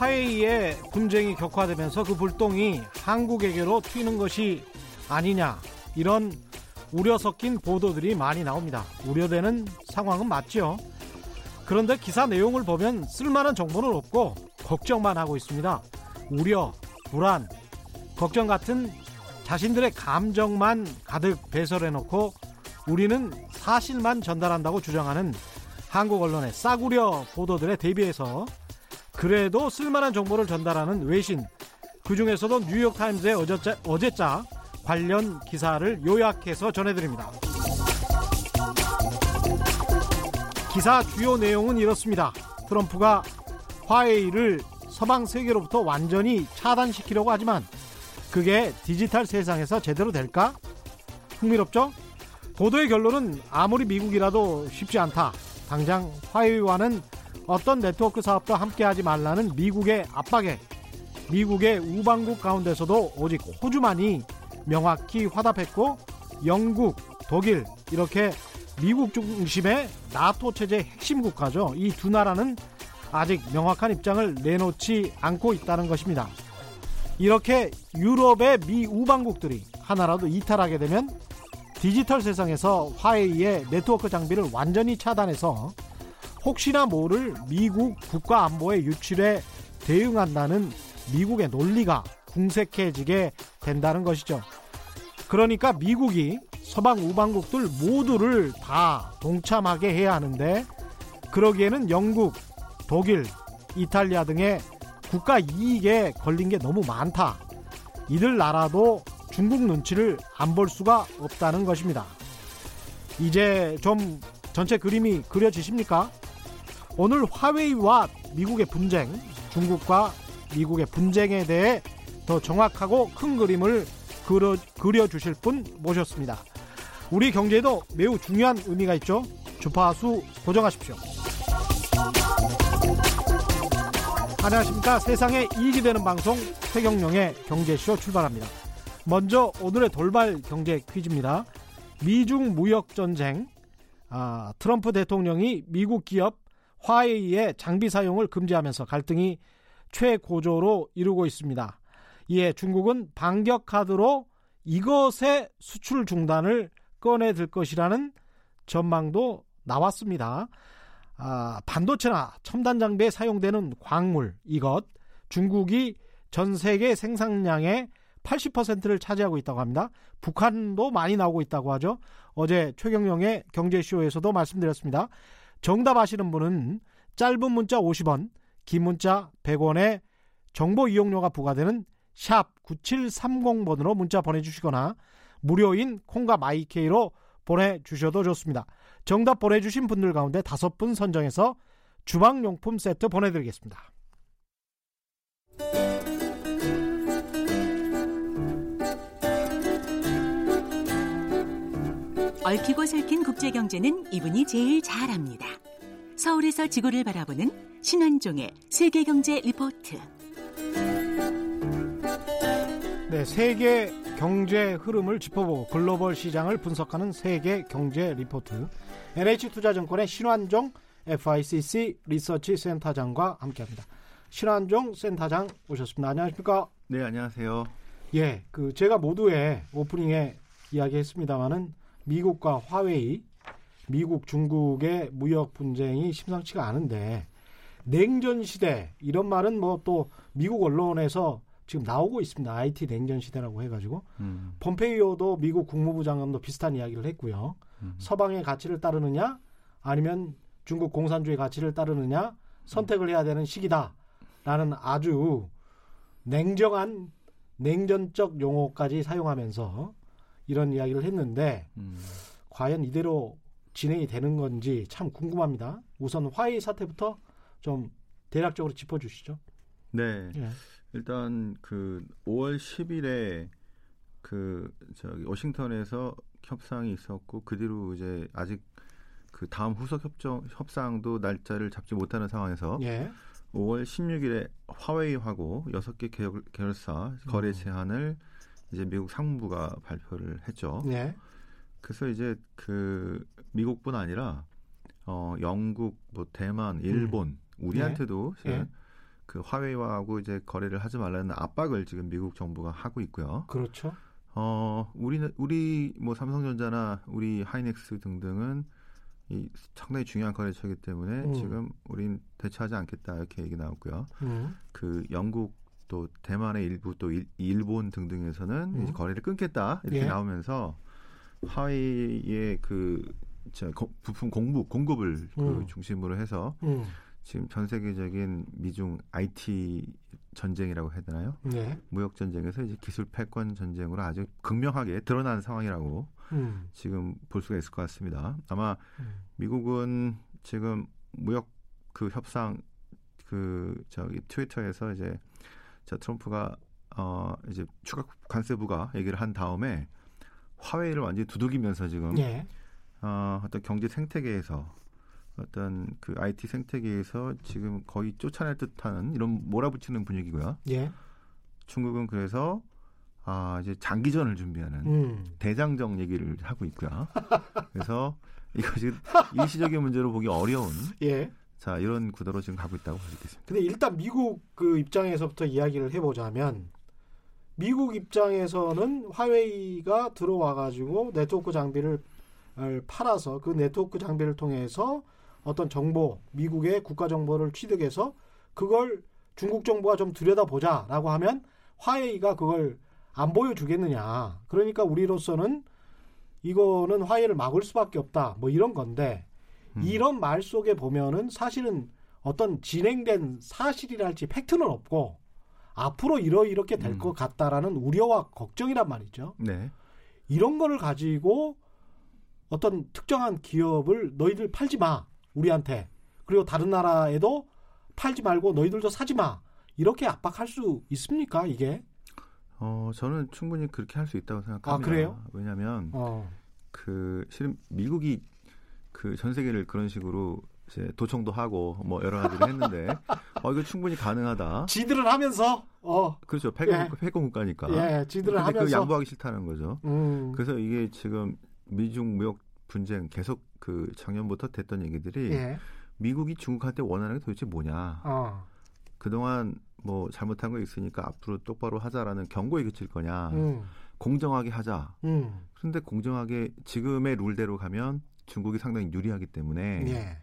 화웨이의 분쟁이 격화되면서 그 불똥이 한국에게로 튀는 것이 아니냐 이런 우려 섞인 보도들이 많이 나옵니다. 우려되는 상황은 맞죠. 그런데 기사 내용을 보면 쓸만한 정보는 없고 걱정만 하고 있습니다. 우려, 불안, 걱정 같은 자신들의 감정만 가득 배설해놓고 우리는 사실만 전달한다고 주장하는 한국 언론의 싸구려 보도들에 대비해서 그래도 쓸만한 정보를 전달하는 외신 그 중에서도 뉴욕타임즈의 어제자, 어제자 관련 기사를 요약해서 전해드립니다. 기사 주요 내용은 이렇습니다. 트럼프가 화웨이를 서방 세계로부터 완전히 차단시키려고 하지만 그게 디지털 세상에서 제대로 될까? 흥미롭죠? 보도의 결론은 아무리 미국이라도 쉽지 않다. 당장 화웨이와는 어떤 네트워크 사업도 함께하지 말라는 미국의 압박에 미국의 우방국 가운데서도 오직 호주만이 명확히 화답했고 영국, 독일 이렇게 미국 중심의 나토 체제 핵심 국가죠. 이 두 나라는 아직 명확한 입장을 내놓지 않고 있다는 것입니다. 이렇게 유럽의 미 우방국들이 하나라도 이탈하게 되면 디지털 세상에서 화웨이의 네트워크 장비를 완전히 차단해서 혹시나 모를 미국 국가 안보의 유출에 대응한다는 미국의 논리가 궁색해지게 된다는 것이죠. 그러니까 미국이 서방 우방국들 모두를 다 동참하게 해야 하는데 그러기에는 영국, 독일, 이탈리아 등의 국가 이익에 걸린 게 너무 많다. 이들 나라도 중국 눈치를 안 볼 수가 없다는 것입니다. 이제 좀 전체 그림이 그려지십니까? 오늘 화웨이와 미국의 분쟁, 중국과 미국의 분쟁에 대해 더 정확하고 큰 그림을 그려, 그려주실 분 모셨습니다. 우리 경제에도 매우 중요한 의미가 있죠. 주파수 고정하십시오. 안녕하십니까. 세상에 이익이 되는 방송 최경령의 경제쇼 출발합니다. 먼저 오늘의 돌발 경제 퀴즈입니다. 미중 무역 전쟁, 아, 트럼프 대통령이 미국 기업 화웨이의 장비 사용을 금지하면서 갈등이 최고조로 이루고 있습니다. 이에 중국은 반격 카드로 이것의 수출 중단을 꺼내들 것이라는 전망도 나왔습니다. 아, 반도체나 첨단 장비에 사용되는 광물 이것 중국이 전 세계 생산량의 80%를 차지하고 있다고 합니다. 북한도 많이 나오고 있다고 하죠. 어제 최경영의 경제쇼에서도 말씀드렸습니다. 정답 아시는 분은 짧은 문자 50원, 긴 문자 100원에 정보 이용료가 부과되는 샵 9730번으로 문자 보내주시거나 무료인 콩과 마이케이로 보내주셔도 좋습니다. 정답 보내주신 분들 가운데 다섯 분 선정해서 주방용품 세트 보내드리겠습니다. 얽히고 설킨 국제 경제는 이분이 제일 잘합니다. 서울에서 지구를 바라보는 신환종의 세계 경제 리포트. 네, 세계 경제 흐름을 짚어보고 글로벌 시장을 분석하는 세계 경제 리포트. NH투자증권의 신환종 FICC 리서치 센터장과 함께합니다. 신환종 센터장 오셨습니다. 안녕하십니까? 네, 안녕하세요. 예, 그 제가 모두의 오프닝에 이야기했습니다만은 미국과 화웨이, 미국 중국의 무역 분쟁이 심상치가 않은데 냉전 시대 이런 말은 뭐 또 미국 언론에서 지금 나오고 있습니다. IT 냉전 시대라고 해가지고 음. 폼페이오도 미국 국무부 장관도 비슷한 이야기를 했고요. 음. 서방의 가치를 따르느냐 아니면 중국 공산주의 가치를 따르느냐 선택을 해야 되는 시기다라는 아주 냉정한 냉전적 용어까지 사용하면서 이런 이야기를 했는데 음. 과연 이대로 진행이 되는 건지 참 궁금합니다. 우선 화웨이 사태부터 좀 대략적으로 짚어주시죠. 네. 예. 일단 그 5월 10일에 그 저기 워싱턴에서 협상이 있었고 그 뒤로 이제 아직 그 다음 후속 협정 협상도 날짜를 잡지 못하는 상황에서 예. 5월 16일에 화웨이하고 6개 계열, 계열사 거래 음. 제한을 이제 미국 상무부가 발표를 했죠. 예. 그래서 이제 그 미국뿐 아니라 어 영국, 뭐 대만, 일본 음. 우리한테도 예. 그 화웨이와하고 이제 거래를 하지 말라는 압박을 지금 미국 정부가 하고 있고요. 그렇죠. 어, 우리는 우리 뭐 삼성전자나 우리 하이닉스 등등은 이 상당히 중요한 거래처이기 때문에 음. 지금 우린 대처하지 않겠다 이렇게 얘기 나왔고요. 음. 그 영국 또 대만의 일부 또 일, 일본 등등에서는 음. 거래를 끊겠다 이렇게 예. 나오면서 화웨이의 그 부품 공급 공급을 그 음. 중심으로 해서 음. 지금 전 세계적인 미중 IT 전쟁이라고 해야 되나요? 네. 무역 전쟁에서 이제 기술 패권 전쟁으로 아주 극명하게 드러난 상황이라고 음. 지금 볼 수가 있을 것 같습니다. 아마 음. 미국은 지금 무역 그 협상 그 저기 트위터에서 이제 저 트럼프가 어 이제 추가 관세 부과 얘기를 한 다음에 화웨이를 완전히 두들기면서 지금 예. 어, 어떤 경제 생태계에서 어떤 그 IT 생태계에서 지금 거의 쫓아낼 듯한 이런 몰아붙이는 분위기고요. 예. 중국은 그래서 아 이제 장기전을 준비하는 음. 대장정 얘기를 하고 있고요. 그래서 이거 지금 일시적인 문제로 보기 어려운 예. 자 이런 구도로 지금 가고 있다고 볼 수 있겠습니다. 근데 일단 미국 그 입장에서부터 이야기를 해보자면 미국 입장에서는 화웨이가 들어와 가지고 네트워크 장비를 을 팔아서 그 네트워크 장비를 통해서 어떤 정보 미국의 국가 정보를 취득해서 그걸 중국 정부가 좀 들여다보자라고 하면 화웨이가 그걸 안 보여주겠느냐 그러니까 우리로서는 이거는 화웨이를 막을 수밖에 없다 뭐 이런 건데 음. 이런 말 속에 보면은 사실은 어떤 진행된 사실이랄지 팩트는 없고 앞으로 이러 이렇게 될 음. 것 같다라는 우려와 걱정이란 말이죠. 네. 이런 거를 가지고 어떤 특정한 기업을 너희들 팔지 마 우리한테 그리고 다른 나라에도 팔지 말고 너희들도 사지 마 이렇게 압박할 수 있습니까 이게? 어 저는 충분히 그렇게 할 수 있다고 생각합니다. 아, 그래요? 왜냐하면 어, 그 실은 미국이 그 전 세계를 그런 식으로 이제 도청도 하고 뭐 여러 가지를 했는데 어 이거 충분히 가능하다. 지들을 하면서 어, 그렇죠. 패권 예. 패권 국가니까. 예, 지들을 그 하면서 양보하기 싫다는 거죠. 음, 그래서 이게 지금 미중 무역 분쟁 계속 그 작년부터 됐던 얘기들이 예, 미국이 중국한테 원하는 게 도대체 뭐냐. 어, 그동안 뭐 잘못한 거 있으니까 앞으로 똑바로 하자라는 경고에 그칠 거냐. 음, 공정하게 하자. 음, 그런데 공정하게 지금의 룰대로 가면 중국이 상당히 유리하기 때문에 예,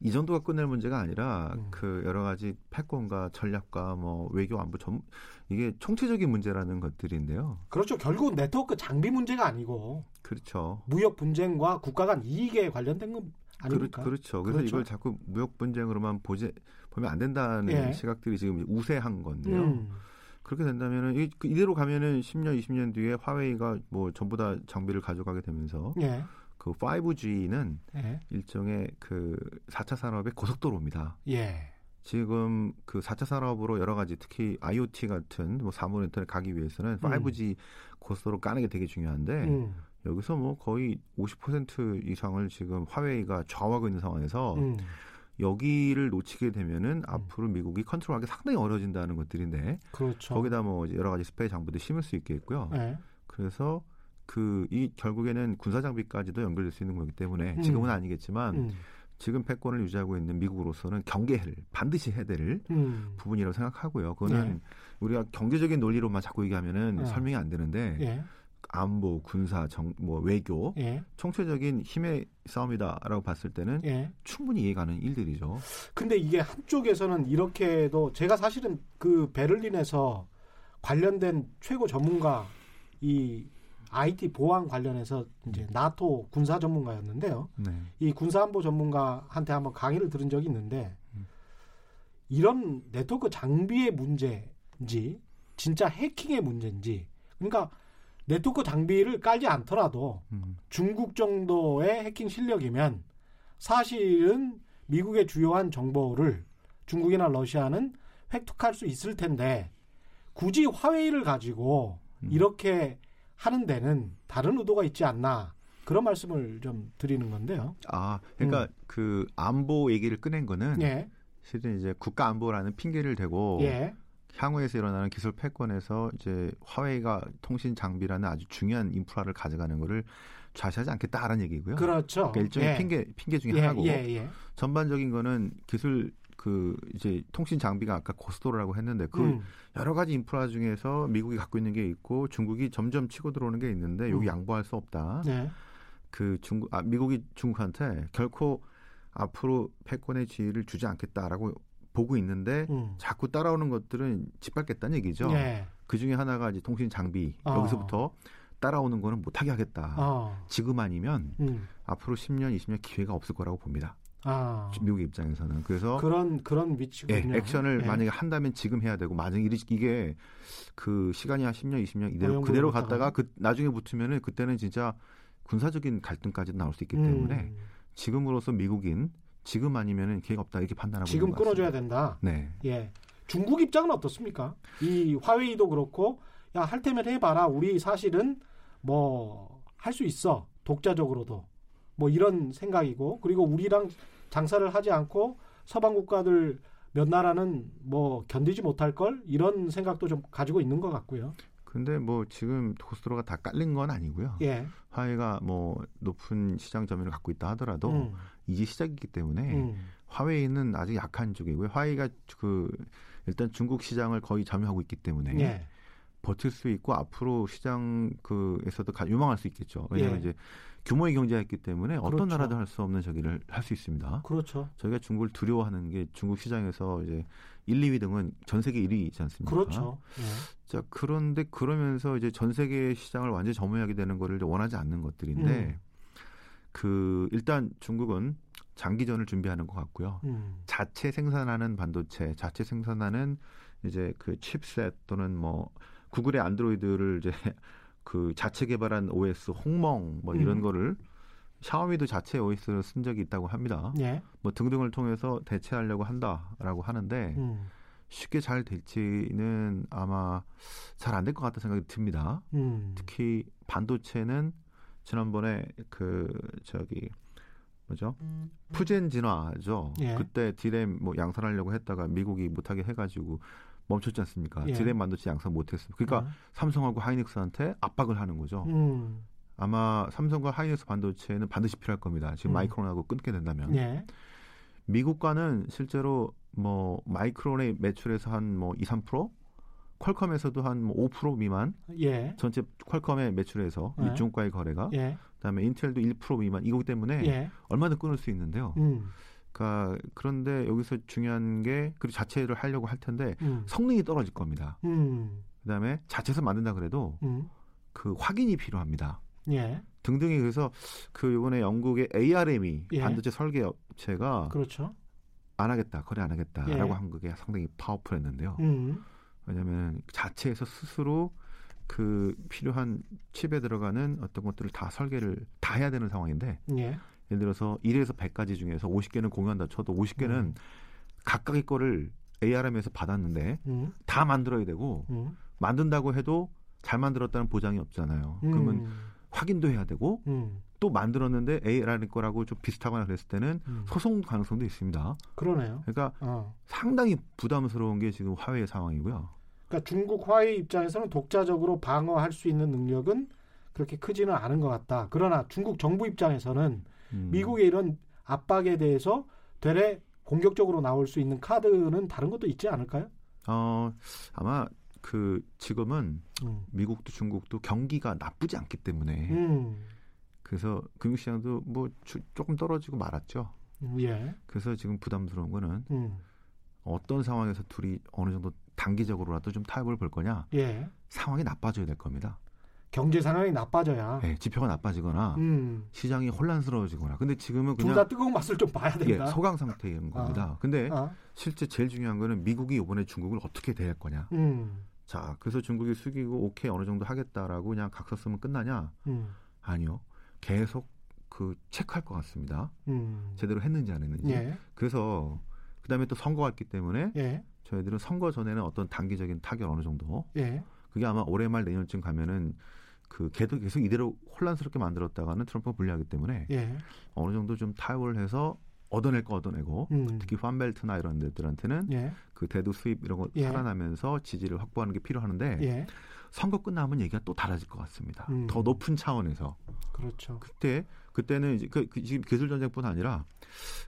이 정도가 끝낼 문제가 아니라 음. 그 여러 가지 패권과 전략과 뭐 외교 안보 전 이게 총체적인 문제라는 것들인데요. 그렇죠. 결국은 네트워크 장비 문제가 아니고 그렇죠. 무역 분쟁과 국가 간 이익에 관련된 건 아닙니까? 그렇, 죠 그래서 그렇죠. 이걸 자꾸 무역 분쟁으로만 보지 보면 안 된다는 예. 시각들이 지금 우세한 건데요. 음, 그렇게 된다면은 이, 그 이대로 가면은 10년, 20년 뒤에 화웨이가 뭐 전부 다 장비를 가져가게 되면서 예, 그 5G는 예, 일종의 그 4차 산업의 고속도로입니다. 예, 지금 그 4차 산업으로 여러 가지 특히 IoT 같은 뭐 사물 인터넷 가기 위해서는 5G 고속도로 까는 게 되게 중요한데 음, 여기서 뭐 거의 50% 이상을 지금 화웨이가 좌우하고 있는 상황에서 음, 여기를 놓치게 되면은 앞으로 미국이 컨트롤하기 상당히 어려워진다는 것들인데 그렇죠. 거기다 뭐 여러 가지 스페이 장비도 심을 수 있겠고요. 예, 그래서 그 이 결국에는 군사 장비까지도 연결될 수 있는 거기 때문에 음. 지금은 아니겠지만 음, 지금 패권을 유지하고 있는 미국으로서는 경계를 반드시 해야 될 음, 부분이라고 생각하고요. 그거는 네. 우리가 경제적인 논리로만 자꾸 얘기하면은 어. 설명이 안 되는데 예, 안보, 군사, 정, 뭐 외교 예, 총체적인 힘의 싸움이다라고 봤을 때는 예. 충분히 이해가는 일들이죠. 근데 이게 한쪽에서는 이렇게도 제가 사실은 그 베를린에서 관련된 최고 전문가 이 IT 보안 관련해서 이제 나토 군사 전문가였는데요. 네. 이 군사안보 전문가한테 한번 강의를 들은 적이 있는데 음. 이런 네트워크 장비의 문제인지 진짜 해킹의 문제인지 그러니까 네트워크 장비를 깔지 않더라도 음. 중국 정도의 해킹 실력이면 사실은 미국의 주요한 정보를 중국이나 러시아는 획득할 수 있을 텐데 굳이 화웨이를 가지고 음. 이렇게 하는 데는 다른 의도가 있지 않나 그런 말씀을 좀 드리는 건데요. 아, 그러니까 그 안보 얘기를 꺼낸 거는 음. 예, 실은 이제 국가 안보라는 핑계를 대고 예, 향후에서 일어나는 기술 패권에서 이제 화웨이가 통신 장비라는 아주 중요한 인프라를 가져가는 거를 좌시하지 않겠다라는 얘기고요. 그렇죠. 그러니까 일종의 예. 핑계 핑계 중에 예, 하나고 예, 예. 전반적인 거는 기술 그그 이제 통신 장비가 아까 고스도라고 했는데 그 음. 여러 가지 인프라 중에서 미국이 갖고 있는 게 있고 중국이 점점 치고 들어오는 게 있는데 여기 음. 양보할 수 없다. 네. 그 중국 아 미국이 중국한테 결코 앞으로 패권의 지위를 주지 않겠다라고 보고 있는데 음. 자꾸 따라오는 것들은 짓밟겠다는 얘기죠. 네. 그 중에 하나가 이제 통신 장비 어. 여기서부터 따라오는 거는 못하게 하겠다. 어. 지금 아니면 음. 앞으로 10년, 20년 기회가 없을 거라고 봅니다. 아. 미국 입장에서는 그래서 그런 그런 위치군요. 예, 액션을 예. 만약에 한다면 지금 해야 되고 만약 에 이게 그 시간이 한 10년, 20년 이대로 그대로. 갔다가 그 나중에 붙으면은 그때는 진짜 군사적인 갈등까지 나올 수 있기 때문에 음. 지금으로서 미국인 지금 아니면은 기회가 없다 이렇게 판단하고 지금 끊어줘야. 된다. 네. 예. 중국 입장은 어떻습니까? 이 화웨이도 그렇고 야 할 테면 해봐라. 우리 사실은 뭐 할 수 있어. 독자적으로도 뭐 이런 생각이고 그리고 우리랑 장사를 하지 않고 서방 국가들 몇 나라는 뭐 견디지 못할 걸 이런 생각도 좀 가지고 있는 것 같고요. 근데 뭐 지금 고스트로가 다 깔린 건 아니고요. 예. 화웨이가 뭐 높은 시장 점유율을 갖고 있다 하더라도 음, 이제 시작이기 때문에 음, 화웨이는 아직 약한 쪽이고요. 화웨이가 그 일단 중국 시장을 거의 점유하고 있기 때문에 예. 버틸 수 있고 앞으로 시장 그에서도 가- 유망할 수 있겠죠. 왜냐하면 예. 이제 규모의 경제가 있기 때문에 어떤 그렇죠. 나라도 할 수 없는 저기를 할 수 있습니다. 그렇죠. 저희가 중국을 두려워하는 게 중국 시장에서 이제 1, 2위 등은 전 세계 1위이지 않습니까? 그렇죠. 예. 자 그런데 그러면서 이제 전 세계 시장을 완전히 점유하게 되는 거를 원하지 않는 것들인데 음. 그 일단 중국은 장기전을 준비하는 것 같고요. 음, 자체 생산하는 반도체, 자체 생산하는 이제 그 칩셋 또는 뭐 구글의 안드로이드를 이제 그 자체 개발한 OS 홍멍 뭐 이런 음. 거를 샤오미도 자체 OS를 쓴 적이 있다고 합니다. 예. 뭐 등등을 통해서 대체하려고 한다라고 하는데 음, 쉽게 잘 될지는 아마 잘 안 될 것 같다 생각이 듭니다. 음, 특히 반도체는 지난번에 그 저기 뭐죠 푸젠 진화죠. 예. 그때 디램 뭐 양산하려고 했다가 미국이 못하게 해가지고 멈췄지 않습니까? 예. 디램 반도체 양산 못했습니다. 그러니까 삼성하고 하이닉스한테 압박을 하는 거죠. 음, 아마 삼성과 하이닉스 반도체는 반드시 필요할 겁니다. 지금 음. 마이크론하고 끊게 된다면 예. 미국과는 실제로 뭐 마이크론의 매출에서 한 뭐 2, 3%, 퀄컴에서도 한뭐5% 미만 예. 전체 퀄컴의 매출에서 네. 이 중국과의 거래가 예. 그다음에 인텔도 1% 미만 이거기 때문에 예. 얼마든 끊을 수 있는데요. 음, 그러니까 그런데 여기서 중요한 게 그리고 자체를 하려고 할 텐데 음, 성능이 떨어질 겁니다. 음, 그다음에 자체에서 만든다 그래도 음, 그 확인이 필요합니다. 예. 등등이 그래서 그 이번에 영국의 ARM이 예. 반도체 설계 업체가 그렇죠. 안 하겠다 거래 안 하겠다라고 예. 한 그게 상당히 파워풀했는데요. 음, 왜냐하면 자체에서 스스로 그 필요한 칩에 들어가는 어떤 것들을 다 설계를 다 해야 되는 상황인데 예. 예를 들어서 1에서 100가지 중에서 50개는 공유한다 쳐도 50개는 음. 각각의 거를 ARM에서 받았는데 음, 다 만들어야 되고 음, 만든다고 해도 잘 만들었다는 보장이 없잖아요. 그러면 음, 확인도 해야 되고 음, 또 만들었는데 ARM 거라고 좀 비슷하거나 그랬을 때는 음. 소송 가능성도 있습니다. 그러네요. 그러니까 어. 상당히 부담스러운 게 지금 화웨이 상황이고요. 그러니까 중국 화웨이 입장에서는 독자적으로 방어할 수 있는 능력은 그렇게 크지는 않은 것 같다. 그러나 중국 정부 입장에서는 음. 미국의 이런 압박에 대해서 되레 공격적으로 나올 수 있는 카드는 다른 것도 있지 않을까요? 어, 아마 그 지금은 음. 미국도 중국도 경기가 나쁘지 않기 때문에 음. 그래서 금융시장도 뭐 주- 조금 떨어지고 말았죠. 예. 그래서 지금 부담스러운 거는 음. 어떤 상황에서 둘이 어느 정도 단기적으로라도 좀 타협을 볼 거냐 예. 상황이 나빠져야 될 겁니다. 경제 상황이 나빠져야 네, 지표가 나빠지거나 음. 시장이 혼란스러워지거나 근데 지금은 둘 그냥 다 뜨거운 맛을 좀 봐야 예, 된다. 소강 상태인 겁니다. 근데 아. 실제 제일 중요한 거는 미국이 이번에 중국을 어떻게 대할 거냐. 음. 자, 그래서 중국이 숙이고 오케이 어느 정도 하겠다라고 그냥 각서 쓰면 끝나냐? 음. 아니요. 계속 그 체크할 것 같습니다. 음. 제대로 했는지 안 했는지. 예. 그래서 그다음에 또 선거가 있기 때문에 예. 저희들은 선거 전에는 어떤 단기적인 타결 어느 정도 예. 그게 아마 올해 말 내년쯤 가면은 그 계속 계속 이대로 혼란스럽게 만들었다가는 트럼프가 불리하기 때문에 예. 어느 정도 좀 타협을 해서 얻어낼 거 얻어내고 음. 특히 환벨트나 이런 데들한테는 예. 그 대도 수입 이런 거 예. 살아나면서 지지를 확보하는 게 필요하는데 예. 선거 끝나면 얘기가 또 달라질 것 같습니다. 음. 더 높은 차원에서 그렇죠. 그때 그때는 이제 그, 그 지금 기술 전쟁뿐 아니라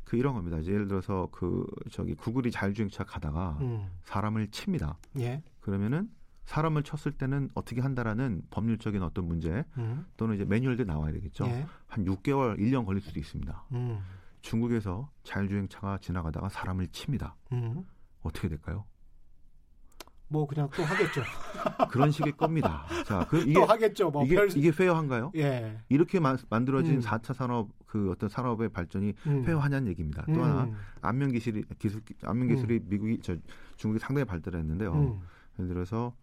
그 이런 겁니다. 이제 예를 들어서 그 저기 구글이 자율주행차 가다가 음. 사람을 칩니다. 예. 그러면은 사람을 쳤을 때는 어떻게 한다라는 법률적인 어떤 문제 음. 또는 이제 매뉴얼도 나와야 되겠죠. 예. 한 6개월, 1년 걸릴 수도 있습니다. 음. 중국에서 자율주행차가 지나가다가 사람을 칩니다. 음. 어떻게 될까요? 뭐 그냥 또 하겠죠. 그런 식의 겁니다. 자, 그 이게 또 하겠죠. 뭐 이게 별... 이게 페어한가요? 예. 이렇게 만, 만들어진 음. 4차 산업 그 어떤 산업의 발전이 음. 페어하냐는 얘기입니다. 또 음. 하나 안면 기술이 기술 안면 기술이 미국이 저 중국이 상당히 발달했는데요. 음. 예를 들어서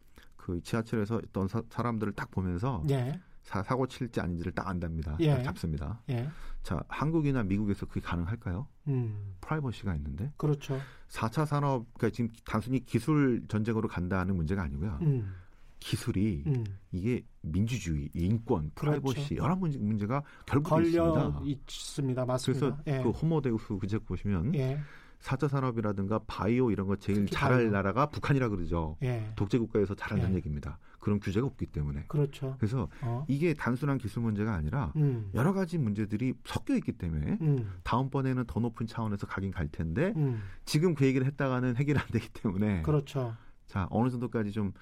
그 지하철에서 어떤 사, 사람들을 딱 보면서 예. 사, 사고 칠지 아닌지를 딱 안답니다. 예. 딱 잡습니다. 예. 자, 한국이나 미국에서 그게 가능할까요? 음. 프라이버시가 있는데 그렇죠. 4차 산업 그러니까 지금 단순히 기술 전쟁으로 간다는 문제가 아니고요. 음. 기술이 음. 이게 민주주의, 인권, 프라이버시 여러 문제, 문제가 결국 걸려 있습니다. 있습니다. 맞습니다. 그래서 예. 그 호모데우스 그책 보시면 예. 4차 산업이라든가 바이오 이런 거 제일 잘할 바이오. 나라가 북한이라 그러죠. 예. 독재 국가에서 잘한다는 예. 얘기입니다. 그런 규제가 없기 때문에. 그렇죠. 그래서 어. 이게 단순한 기술 문제가 아니라 음. 여러 가지 문제들이 섞여 있기 때문에 음. 다음번에는 더 높은 차원에서 가긴 갈 텐데 음. 지금 그 얘기를 했다가는 해결 안 되기 때문에 그렇죠. 자 어느 정도까지 좀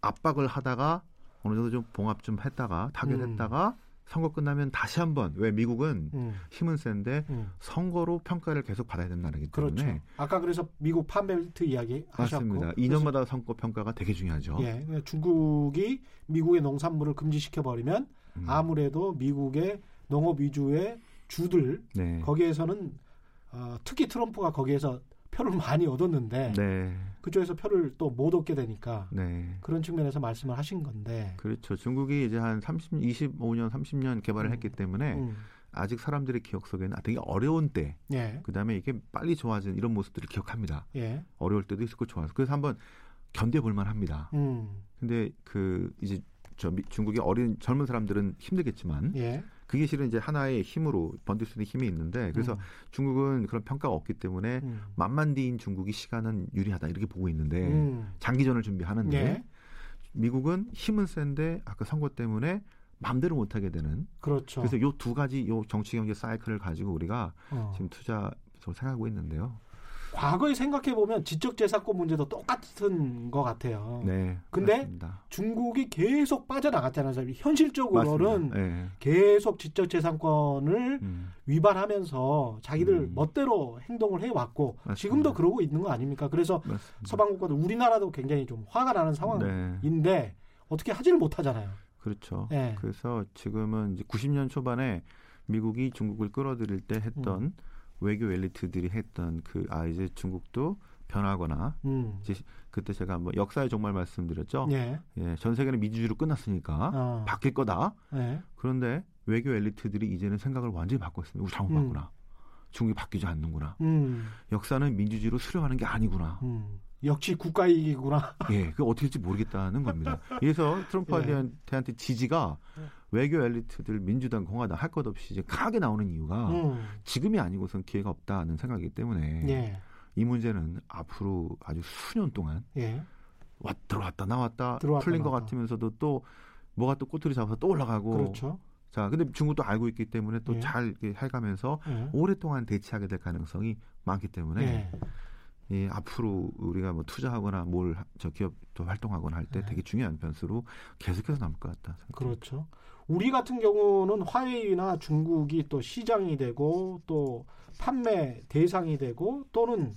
압박을 하다가 어느 정도 좀 봉합 좀 했다가 타결했다가 선거 끝나면 다시 한번 왜 미국은 음. 힘은 센데 음. 선거로 평가를 계속 받아야 된다는 거기 때문에 그렇죠. 아까 그래서 미국 판벨트 이야기 하셨고 맞습니다. 2년마다 선거 평가가 되게 중요하죠. 예, 그러니까 중국이 미국의 농산물을 금지시켜 버리면 음. 아무래도 미국의 농업 위주의 주들 네. 거기에서는 어, 특히 트럼프가 거기에서 표를 많이 얻었는데 네. 그쪽에서 표를 또 못 얻게 되니까 네. 그런 측면에서 말씀을 하신 건데 그렇죠. 중국이 이제 한 30, 25년, 30년 개발을 음. 했기 때문에 음, 아직 사람들의 기억 속에는 되게 어려운 때, 예, 그 다음에 이게 빨리 좋아진 이런 모습들을 기억합니다. 예, 어려울 때도 있었고 좋아서 그래서 한번 견뎌볼 만 합니다. 음, 근데 그 이제 저 미- 중국의 어린 젊은 사람들은 힘들겠지만 예, 그게 실은 이제 하나의 힘으로 번들 수 있는 힘이 있는데 그래서 중국은 그런 평가가 없기 때문에 음, 만만 뒤인 중국이 시간은 유리하다 이렇게 보고 있는데 음, 장기전을 준비하는데 예, 미국은 힘은 센데 아까 선거 때문에 마음대로 못하게 되는 그렇죠. 그래서 요 두 가지 요 정치 경제 사이클을 가지고 우리가 어. 지금 투자 를 생각하고 있는데요. 과거에 생각해 보면 지적 재산권 문제도 똑같은 것 같아요. 네. 근데 맞습니다. 중국이 계속 빠져나갔잖아요. 현실적으로는. 네. 계속 지적 재산권을 음, 위반하면서 자기들 음. 멋대로 행동을 해 왔고 맞습니다. 지금도 그러고 있는 거 아닙니까? 그래서 맞습니다. 서방 국가들 우리나라도 굉장히 좀 화가 나는 상황인데 네. 어떻게 하지를 못하잖아요. 그렇죠. 예. 그래서 지금은 이제 90년 초반에 미국이 중국을 끌어들일 때 했던 음. 외교 엘리트들이 했던 그 아 이제 중국도 변하거나 음. 이제 그때 제가 뭐 역사의 종말 말씀드렸죠. 예. 예, 전 세계는 민주주의로 끝났으니까 어. 바뀔 거다. 예. 그런데 외교 엘리트들이 이제는 생각을 완전히 바꿨습니다. 우리 잘못 음. 봤구나. 중국이 바뀌지 않는구나. 음. 역사는 민주주의로 수령하는 게 아니구나. 음. 역시 국가이익이구나. 예, 그 어떻게 될지 모르겠다는 겁니다. 그래서 트럼프한테 지지가 외교 엘리트들 민주당, 공화당 할 것 없이 이제 강하게 나오는 이유가 음. 지금이 아니고선 기회가 없다는 생각이기 때문에 예. 이 문제는 앞으로 아주 수년 동안 예. 왔 들어왔다 나왔다 들어왔다 풀린 것 나왔다. 같으면서도 또 뭐가 또 꼬투리 잡아서 또 올라가고 그렇죠. 자 근데 중국도 알고 있기 때문에 예. 또잘 해가면서 예. 오랫동안 대치하게 될 가능성이 많기 때문에 예. 예, 앞으로 우리가 뭐 투자하거나 뭘 저 기업도 활동하거나 할때 네. 되게 중요한 변수로 계속해서 남을 것 같다. 생각합니다. 그렇죠. 우리 같은 경우는 화웨이나 중국이 또 시장이 되고 또 판매 대상이 되고 또는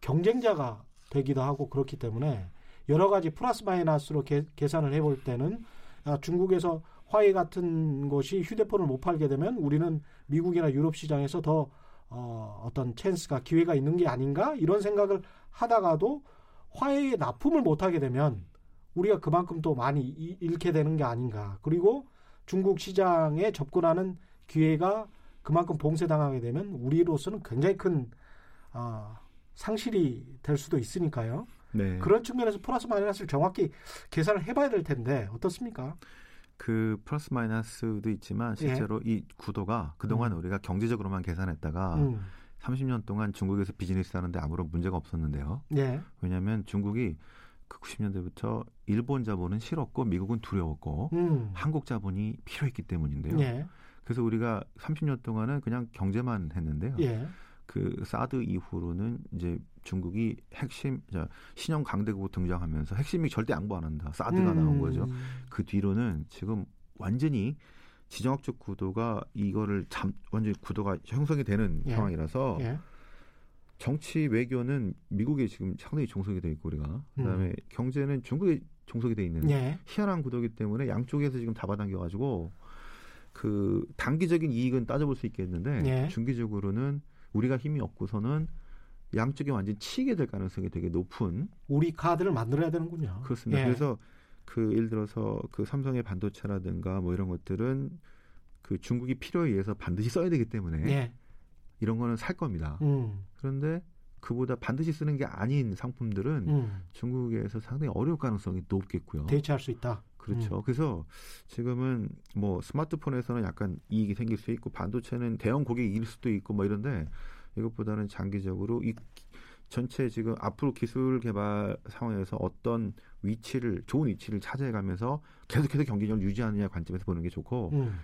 경쟁자가 되기도 하고 그렇기 때문에 여러 가지 플러스 마이너스로 계, 계산을 해볼 때는 아, 중국에서 화웨이 같은 것이 휴대폰을 못 팔게 되면 우리는 미국이나 유럽 시장에서 더 어, 어떤 찬스가 기회가 있는 게 아닌가 이런 생각을 하다가도 화웨이에 납품을 못 하게 되면 우리가 그만큼 또 많이 이- 잃게 되는 게 아닌가. 그리고 중국 시장에 접근하는 기회가 그만큼 봉쇄당하게 되면 우리로서는 굉장히 큰 아, 상실이 될 수도 있으니까요. 네. 그런 측면에서 플러스 마이너스를 정확히 계산을 해봐야 될 텐데 어떻습니까? 그 플러스 마이너스도 있지만 실제로 이 구도가 그동안 음. 우리가 경제적으로만 계산했다가 음, 30년 동안 중국에서 비즈니스 하는데 아무런 문제가 없었는데요. 예. 왜냐하면 중국이 그 90년대부터 일본 자본은 싫었고 미국은 두려웠고 음. 한국 자본이 필요했기 때문인데요. 예. 그래서 우리가 30년 동안은 그냥 경제만 했는데요. 예. 그 사드 이후로는 이제 중국이 핵심 자, 신형 강대국으로 등장하면서 핵심이 절대 양보 안 한다. 사드가 음. 나온 거죠. 그 뒤로는 지금 완전히 지정학적 구도가 이거를 잠 완전히 구도가 형성이 되는 예. 상황이라서 예. 정치 외교는 미국에 지금 상당히 종속이 돼 있고 우리가 그다음에 경제는 중국에 종속이 돼 있는 음. 예. 희한한 구도이기 때문에 양쪽에서 지금 잡아당겨 가지고 그 단기적인 이익은 따져볼 수 있겠는데 예. 중기적으로는 우리가 힘이 없고서는 양쪽이 완전 치게 될 가능성이 되게 높은 우리 카드를 만들어야 되는군요. 그렇습니다. 예. 그래서 그 예를 들어서 그 삼성의 반도체라든가 뭐 이런 것들은 그 중국이 필요에 의해서 반드시 써야 되기 때문에 예. 이런 거는 살 겁니다. 음. 그런데 그보다 반드시 쓰는 게 아닌 상품들은 음. 중국에서 상당히 어려울 가능성이 높겠고요. 대체할 수 있다. 그렇죠. 음. 그래서 지금은 뭐 스마트폰에서는 약간 이익이 생길 수 있고 반도체는 대형 이길 수도 있고 뭐 이런데 이것보다는 장기적으로 이 전체 지금 앞으로 기술 개발 상황에서 어떤 위치를 좋은 위치를 차지해가면서 계속해서 경쟁력을 유지하느냐 관점에서 보는 게 좋고 음.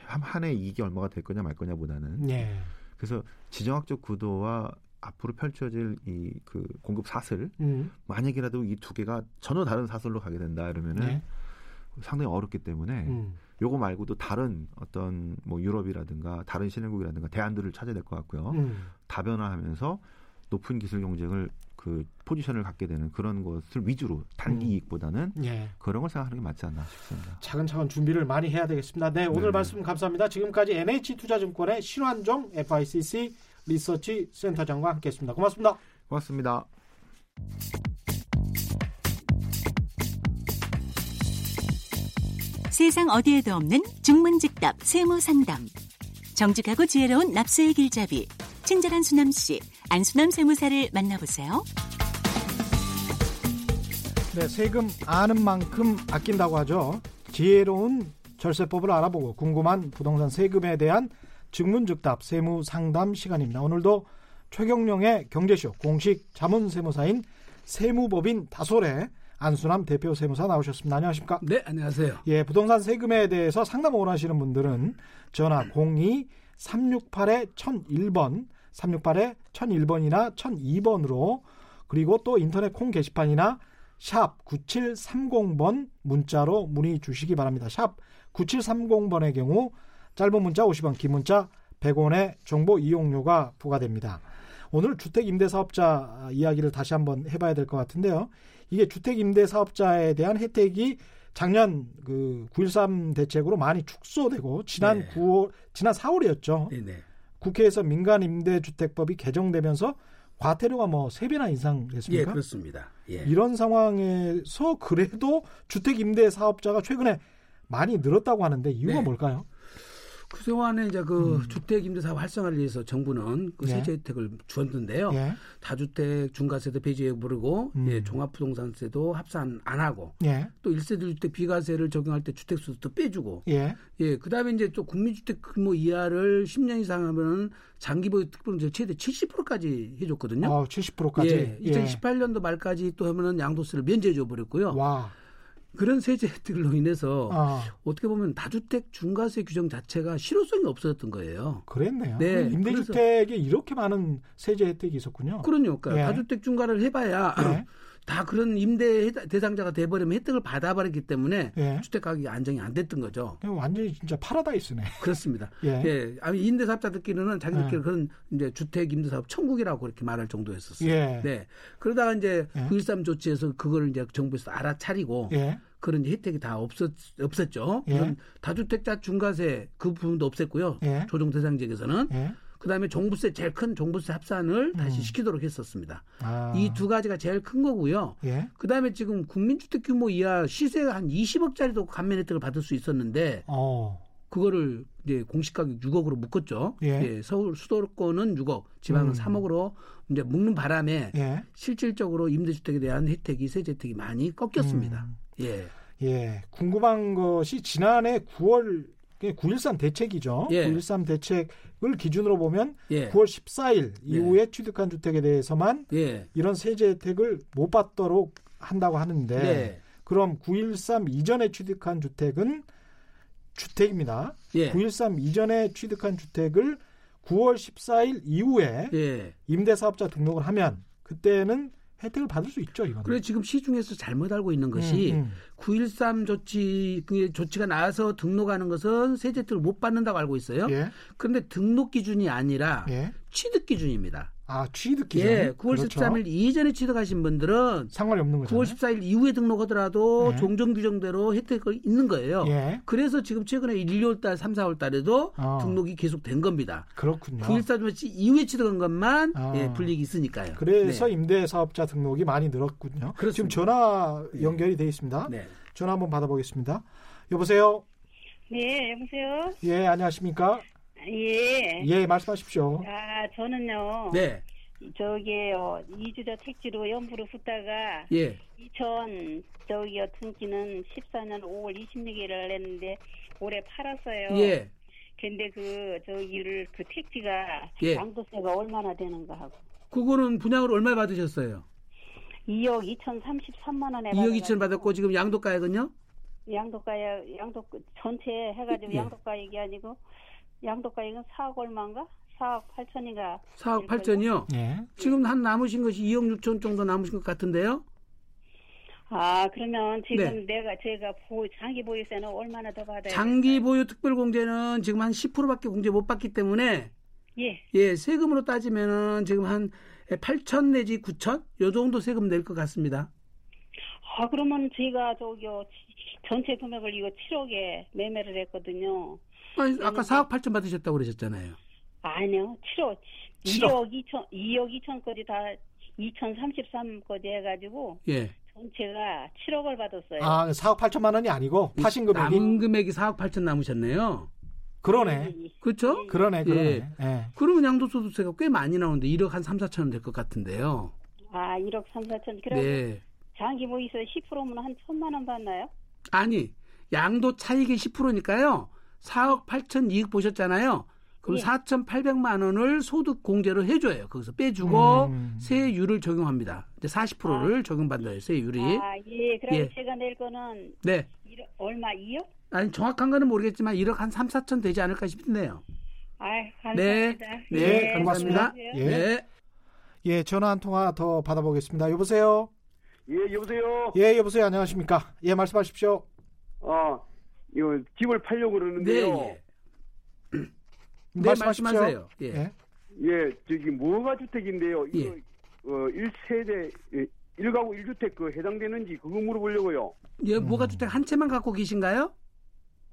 한해 이익이 얼마가 될 거냐 말 거냐보다는 예. 그래서 지정학적 구도와 앞으로 펼쳐질 이 그 공급 사슬 음. 만약이라도 이 두 개가 전혀 다른 사슬로 가게 된다 이러면은 예. 상당히 어렵기 때문에 음. 요거 말고도 다른 어떤 뭐 유럽이라든가 다른 신흥국이라든가 대안들을 찾아야 될 것 같고요. 음. 다변화하면서 높은 기술 경쟁을 그 포지션을 갖게 되는 그런 것을 위주로 단기 음. 이익보다는 예. 그런 걸 생각하는 게 맞지 않나 싶습니다. 차근차근 준비를 많이 해야 되겠습니다. 네, 오늘 네. 말씀 감사합니다. 지금까지 NH투자증권의 신환종 FICC 리서치 센터장과 함께했습니다. 고맙습니다. 고맙습니다. 세상 어디에도 없는 중문직답 세무상담. 정직하고 지혜로운 납세의 길잡이. 친절한 수남씨, 안수남 세무사를 만나보세요. 네, 세금 아는 만큼 아낀다고 하죠. 지혜로운 절세법을 알아보고 궁금한 부동산 세금에 대한 증문즉답 세무 상담 시간입니다. 오늘도 최경령의 경제쇼 공식 자문 세무사인 세무법인 다솔의 안수남 대표 세무사 나오셨습니다. 안녕하십니까? 네, 안녕하세요. 예, 부동산 세금에 대해서 상담을 원하시는 분들은 전화 02-368-1001번, 368-1001번이나 1002번으로 그리고 또 인터넷 콩 게시판이나 샵 9730번 문자로 문의 주시기 바랍니다. 샵 9730번의 경우 짧은 문자 50원, 긴 문자 100원의 정보 이용료가 부과됩니다. 오늘 주택 임대 사업자 이야기를 다시 한번 해봐야 될 것 같은데요. 이게 주택 임대 사업자에 대한 혜택이 작년 그 9.13 대책으로 많이 축소되고 지난 네. 9월 지난 4월이었죠. 네, 네. 국회에서 민간 임대주택법이 개정되면서 과태료가 뭐 3배나 이상 예, 됐습니까? 그렇습니다. 예. 이런 상황에서 그래도 주택 임대 사업자가 최근에 많이 늘었다고 하는데 이유가 네. 뭘까요? 그동안에 이제 그 주택 임대사업 활성화를 위해서 정부는 그 음. 네. 세제 혜택을 주었는데요. 예. 다주택 중과세도 폐지해 버리고 음. 예, 종합부동산세도 합산 안 하고 예. 또 1세대 주택 비과세를 적용할 때 주택수도 빼주고 예. 예, 그다음에 이제 또 국민주택 규모 이하를 10년 이상 하면은 장기보유 특별은 최대 70%까지 해줬거든요. 어, 70%까지. 예, 2018년도 말까지 또 하면은 양도세를 면제해 줘 버렸고요. 와. 그런 세제 혜택으로 인해서 아, 어떻게 보면 다주택 중과세 규정 자체가 실효성이 없어졌던 거예요. 그랬네요. 네, 임대주택에 이렇게 많은 세제 혜택이 있었군요. 그러니까 그러니까 예. 다주택 중과를 해봐야 예. 다 그런 임대 해- 대상자가 돼버리면 혜택을 받아버렸기 때문에 예. 주택 가격이 안정이 안 됐던 거죠. 완전히 진짜 파라다이스네. 그렇습니다. 예. 예, 아니 임대사업자들끼리는 자기들끼리 예. 그런 이제 주택 임대사업 천국이라고 그렇게 말할 정도였었어요. 예. 네. 그러다가 이제 예. 9.13 조치에서 그거를 이제 정부에서 알아차리고 예. 그런 혜택이 다 없었, 없었죠. 예. 그런 다주택자 중과세 그 부분도 없앴고요. 예. 조정 대상 지역에서는 예. 그다음에 종부세 제일 큰 종부세 합산을 다시 음. 시키도록 했었습니다. 아. 이두 가지가 제일 큰 거고요. 예. 그다음에 지금 국민주택 규모 이하 시세 한 20억짜리도 감면 혜택을 받을 수 있었는데 어. 그거를 이제 공시 가격 6억으로 묶었죠. 예. 서울 수도권은 6억, 지방은 음. 3억으로 이제 묶는 바람에 예. 실질적으로 임대주택에 대한 혜택이 세제 혜택이 많이 꺾였습니다. 음. 예. 예. 궁금한 것이 지난해 9월 9.13 대책이죠. 예. 9.13 대책을 기준으로 보면 예. 9월 14일 이후에 취득한 주택에 대해서만 예. 이런 세제 혜택을 못 받도록 한다고 하는데 예. 그럼 9.13 이전에 취득한 주택은 주택입니다. 예. 9.13 이전에 취득한 주택을 9월 14일 이후에 예. 임대사업자 등록을 하면 그때는 혜택을 받을 수 있죠, 이거는. 그래 지금 시중에서 잘못 알고 있는 것이 음, 음. 9.13 조치 그 조치가 나와서 등록하는 것은 세제 혜택을 못 받는다고 알고 있어요. 예, 그런데 등록 기준이 아니라 예. 취득 기준입니다. 아, 취득 기준. 예, 9월 그렇죠. 13일 이전에 취득하신 분들은 상관이 없는 거죠. 9월 14일 이후에 등록하더라도 네. 종전 규정대로 혜택이 있는 거예요. 예. 그래서 지금 최근에 1, 2월 달, 3, 4월 달에도 어. 등록이 계속 된 겁니다. 그렇군요. 9.14 조치 이후에 취득한 것만 아. 예, 불이익이 있으니까요. 그래서 네. 임대 사업자 등록이 많이 늘었군요. 그렇습니다. 지금 전화 연결이 돼 있습니다. 네. 전화 한번 받아보겠습니다. 여보세요. 네, 여보세요? 예, 안녕하십니까? 예. 예, 말씀하십시오. 아, 저는요. 네. 저기요, 이주자 택지로 연부로 붙다가 예. 2000 저기요 등기는 14년 5월 26일을 냈는데 올해 팔았어요. 예. 근데 그 저기를 그 택지가 예. 양도세가 얼마나 되는가 하고 그거는 분양을 얼마 받으셨어요? 2억 2,033만 원에 2억 2천 받았고 지금 양도가액은요? 양도가액 양도 전체 해가지고 예. 양도가액이 아니고 양도가액은 4억 얼마인가? 4억 8천인가? 4억 8천이요? 예. 지금 한 남으신 것이 2억 6천 정도 남으신 것 같은데요? 아 그러면 지금 네. 내가 제가 보, 장기 보유세는 얼마나 더 받아야 장기 될까요? 보유 특별 공제는 지금 한 10%밖에 공제 못 받기 때문에 예. 예, 세금으로 따지면은 지금 한 8천 내지 9천 요 정도 세금 낼 것 같습니다. 아 그러면 제가 저기요 전체 금액을 이거 7억에 매매를 했거든요. 아니, 아까 4억 8천 받으셨다고 그러셨잖아요. 아니요, 7억, 7억. 2억 2천, 2억 2천까지 다 2,033까지 해가지고 예. 전체가 7억을 받았어요. 아, 4억 8천만 원이 아니고 파신 금액이 남은 금액이 4억 8천 남으셨네요. 그러네. 그렇죠? 그러네, 그러네. 예. 예. 그러면 양도소득세가 꽤 많이 나오는데 1억 한 3, 4천 원 될 것 같은데요. 아 1억 3, 4천. 그럼 네. 장기 보유세 10%면 한 천만 원 받나요? 아니, 양도 차익이 10%니까요. 4억 8천 이익 보셨잖아요. 그럼 예. 4,800만 원을 소득 공제로 해줘요. 거기서 빼주고 음. 세율을 적용합니다. 이제 40%를 적용받아요. 세율이. 아 예, 그럼 예. 제가 낼 거는 네. 1억, 얼마 2억? 아니 정확한 거는 모르겠지만 1억 한 3, 4천 되지 않을까 싶네요. 아 네. 감사합니다. 네, 고맙습니다. 안녕하세요. 예. 네. 예, 전화 한 통화 더 받아보겠습니다. 여보세요? 예, 여보세요. 예, 여보세요? 안녕하십니까? 예, 말씀하십시오. 아, 이거 집을 팔려고 네. 그러는데요. 예. 네, 말씀하십시오. 말씀하세요. 예. 예. 예, 저기 무허가 주택인데요. 이거 예. 어, 1세대 예, 1가구 1주택 그 해당되는지 그거 물어보려고요. 예, 음. 뭐가 주택 한 채만 갖고 계신가요?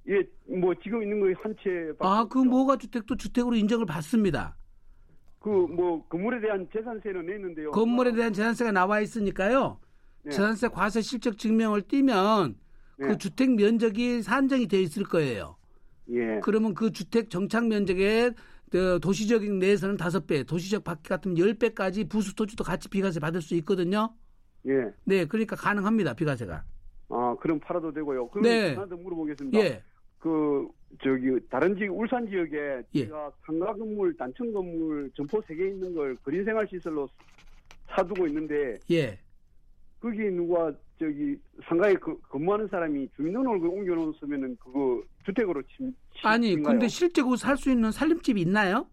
예, 뭐 지금 있는 거 한 채. 아, 그 뭐가 주택도 주택으로 인정을 받습니다. 그 뭐 건물에 대한 재산세는 냈는데요. 건물에 대한 재산세가 나와 있으니까요. 네. 재산세 과세 실적 증명을 띄면 그 네. 주택 면적이 산정이 되어 있을 거예요. 예. 그러면 그 주택 정착 면적의 그 도시적인 내에서는 다섯 배, 도시적 밖 같으면 열 배까지 부수 토지도 같이 비과세 받을 수 있거든요. 예. 네, 그러니까 가능합니다 비과세가. 아, 그럼 팔아도 되고요. 그럼 네. 하나 더 물어보겠습니다. 예, 그 저기 다른 지역 울산 지역에 예. 제가 상가 건물, 단층 건물 점포 세 개 있는 걸 그린 생활 시설로 사두고 있는데 예. 거기 누가 저기 상가에 그, 근무하는 사람이 주민등록을 옮겨놓으면은 그거 주택으로 침, 아니, 침인가요? 근데 실제 그 살 수 있는 살림집이 있나요?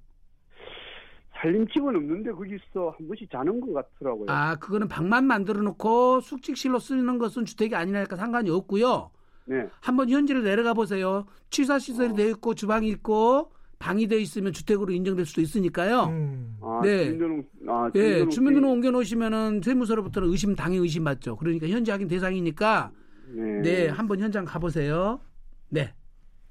살림집은 없는데 거기서 한 번씩 자는 것 같더라고요. 아, 그거는 방만 만들어 놓고 숙직실로 쓰는 것은 주택이 아니니까 상관이 없고요. 네. 한번 현지를 내려가 보세요. 취사 시설이 되어 있고 주방이 있고 방이 되어 있으면 주택으로 인정될 수도 있으니까요. 음. 아, 네. 주민등록, 아, 예, 주민등록 주민등록 옮겨 놓으시면은 세무서로부터는 의심 당해 의심 받죠. 그러니까 현지 확인 대상이니까 네. 네, 한번 현장 가 보세요. 네.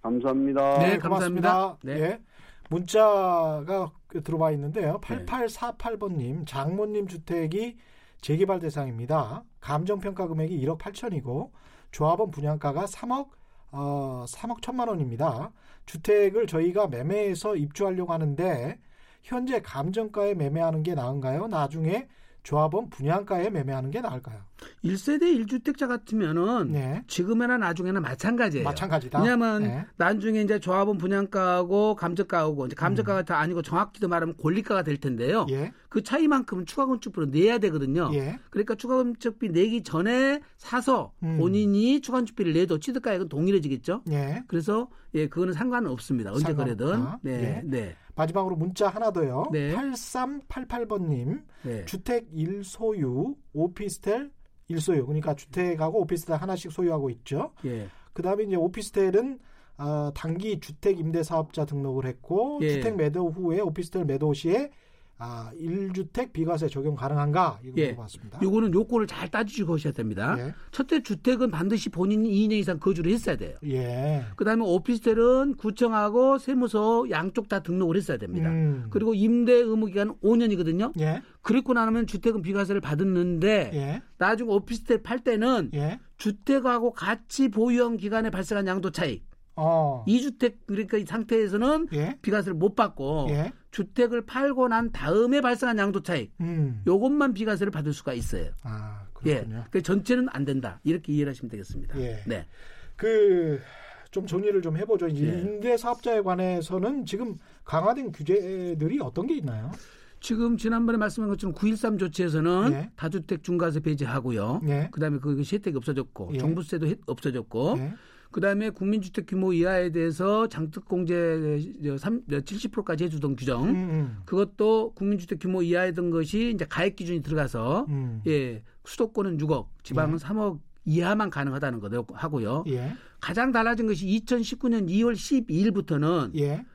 감사합니다. 네. 감사합니다. 네. 예. 문자가 그 들어와 있는데요. 네. 8848번 님, 장모님 주택이 재개발 대상입니다. 감정평가 금액이 1억 8천이고, 조합원 분양가가 3억, 어, 3억 1천만 원입니다. 주택을 저희가 매매해서 입주하려고 하는데, 현재 감정가에 매매하는 게 나은가요? 나중에 조합원 분양가에 매매하는 게 나을까요? 1세대 1주택자 같으면은 네. 지금이나 나중에나 마찬가지예요. 마찬가지다. 왜냐하면 네. 나중에 이제 조합원 분양가하고 감정가하고 이제 감정가가 다 아니고 정확히도 말하면 권리가가 될 텐데요. 음. 예. 그 차이만큼은 추가 건축비로 내야 되거든요. 예. 그러니까 추가 건축비 내기 전에 사서 음. 본인이 추가 건축비를 내도 취득가액은 동일해지겠죠. 예. 그래서 예 그거는 상관은 없습니다. 언제 상관없다. 그래든 네, 예. 네, 마지막으로 문자 하나 더요. 네. 8388번님 네. 주택 1소유 오피스텔 1소유 그러니까 주택하고 오피스텔 하나씩 소유하고 있죠. 예. 그 다음에 이제 오피스텔은 어, 단기 주택 임대 사업자 등록을 했고 예. 주택 매도 후에 오피스텔 매도 시에 아, 1주택 비과세 적용 가능한가 이거 예. 물어봤습니다. 요거는 요건을 잘 따지시고 하셔야 됩니다. 예. 첫째 주택은 반드시 본인이 2년 이상 거주를 했어야 돼요. 예. 그다음에 오피스텔은 구청하고 세무서 양쪽 다 등록을 했어야 됩니다. 음. 그리고 임대 의무 기간은 5년이거든요. 예. 그리고 나면 주택은 비과세를 받았는데 예. 나중에 오피스텔 팔 때는 예. 주택하고 같이 보유한 기간에 발생한 양도 차익. 어. 2주택 그러니까 이 상태에서는 예. 비과세를 못 받고 예. 주택을 팔고 난 다음에 발생한 양도 차익. 음. 요것만 비과세를 받을 수가 있어요. 아, 예. 그렇군요. 그 전체는 안 된다. 이렇게 이해를 하시면 되겠습니다. 예. 네. 그 좀 정리를 좀 해보죠. 이제 예. 임대 사업자에 관해서는 지금 강화된 규제들이 어떤 게 있나요? 지금 지난번에 말씀한 것처럼 9.13 조치에서는 예. 다주택 중과세 배제하고요. 예. 그다음에 그것이 혜택이 없어졌고 예. 종부세도 혜- 없어졌고 예. 그다음에 국민주택 규모 이하에 대해서 장특공제 70%까지 해주던 규정 음, 음. 그것도 국민주택 규모 이하였던 것이 이제 가액 기준이 들어가서 음. 예 수도권은 6억, 지방은 예. 3억 이하만 가능하다는 거 하고요. 예. 가장 달라진 것이 2019년 2월 12일부터는 예.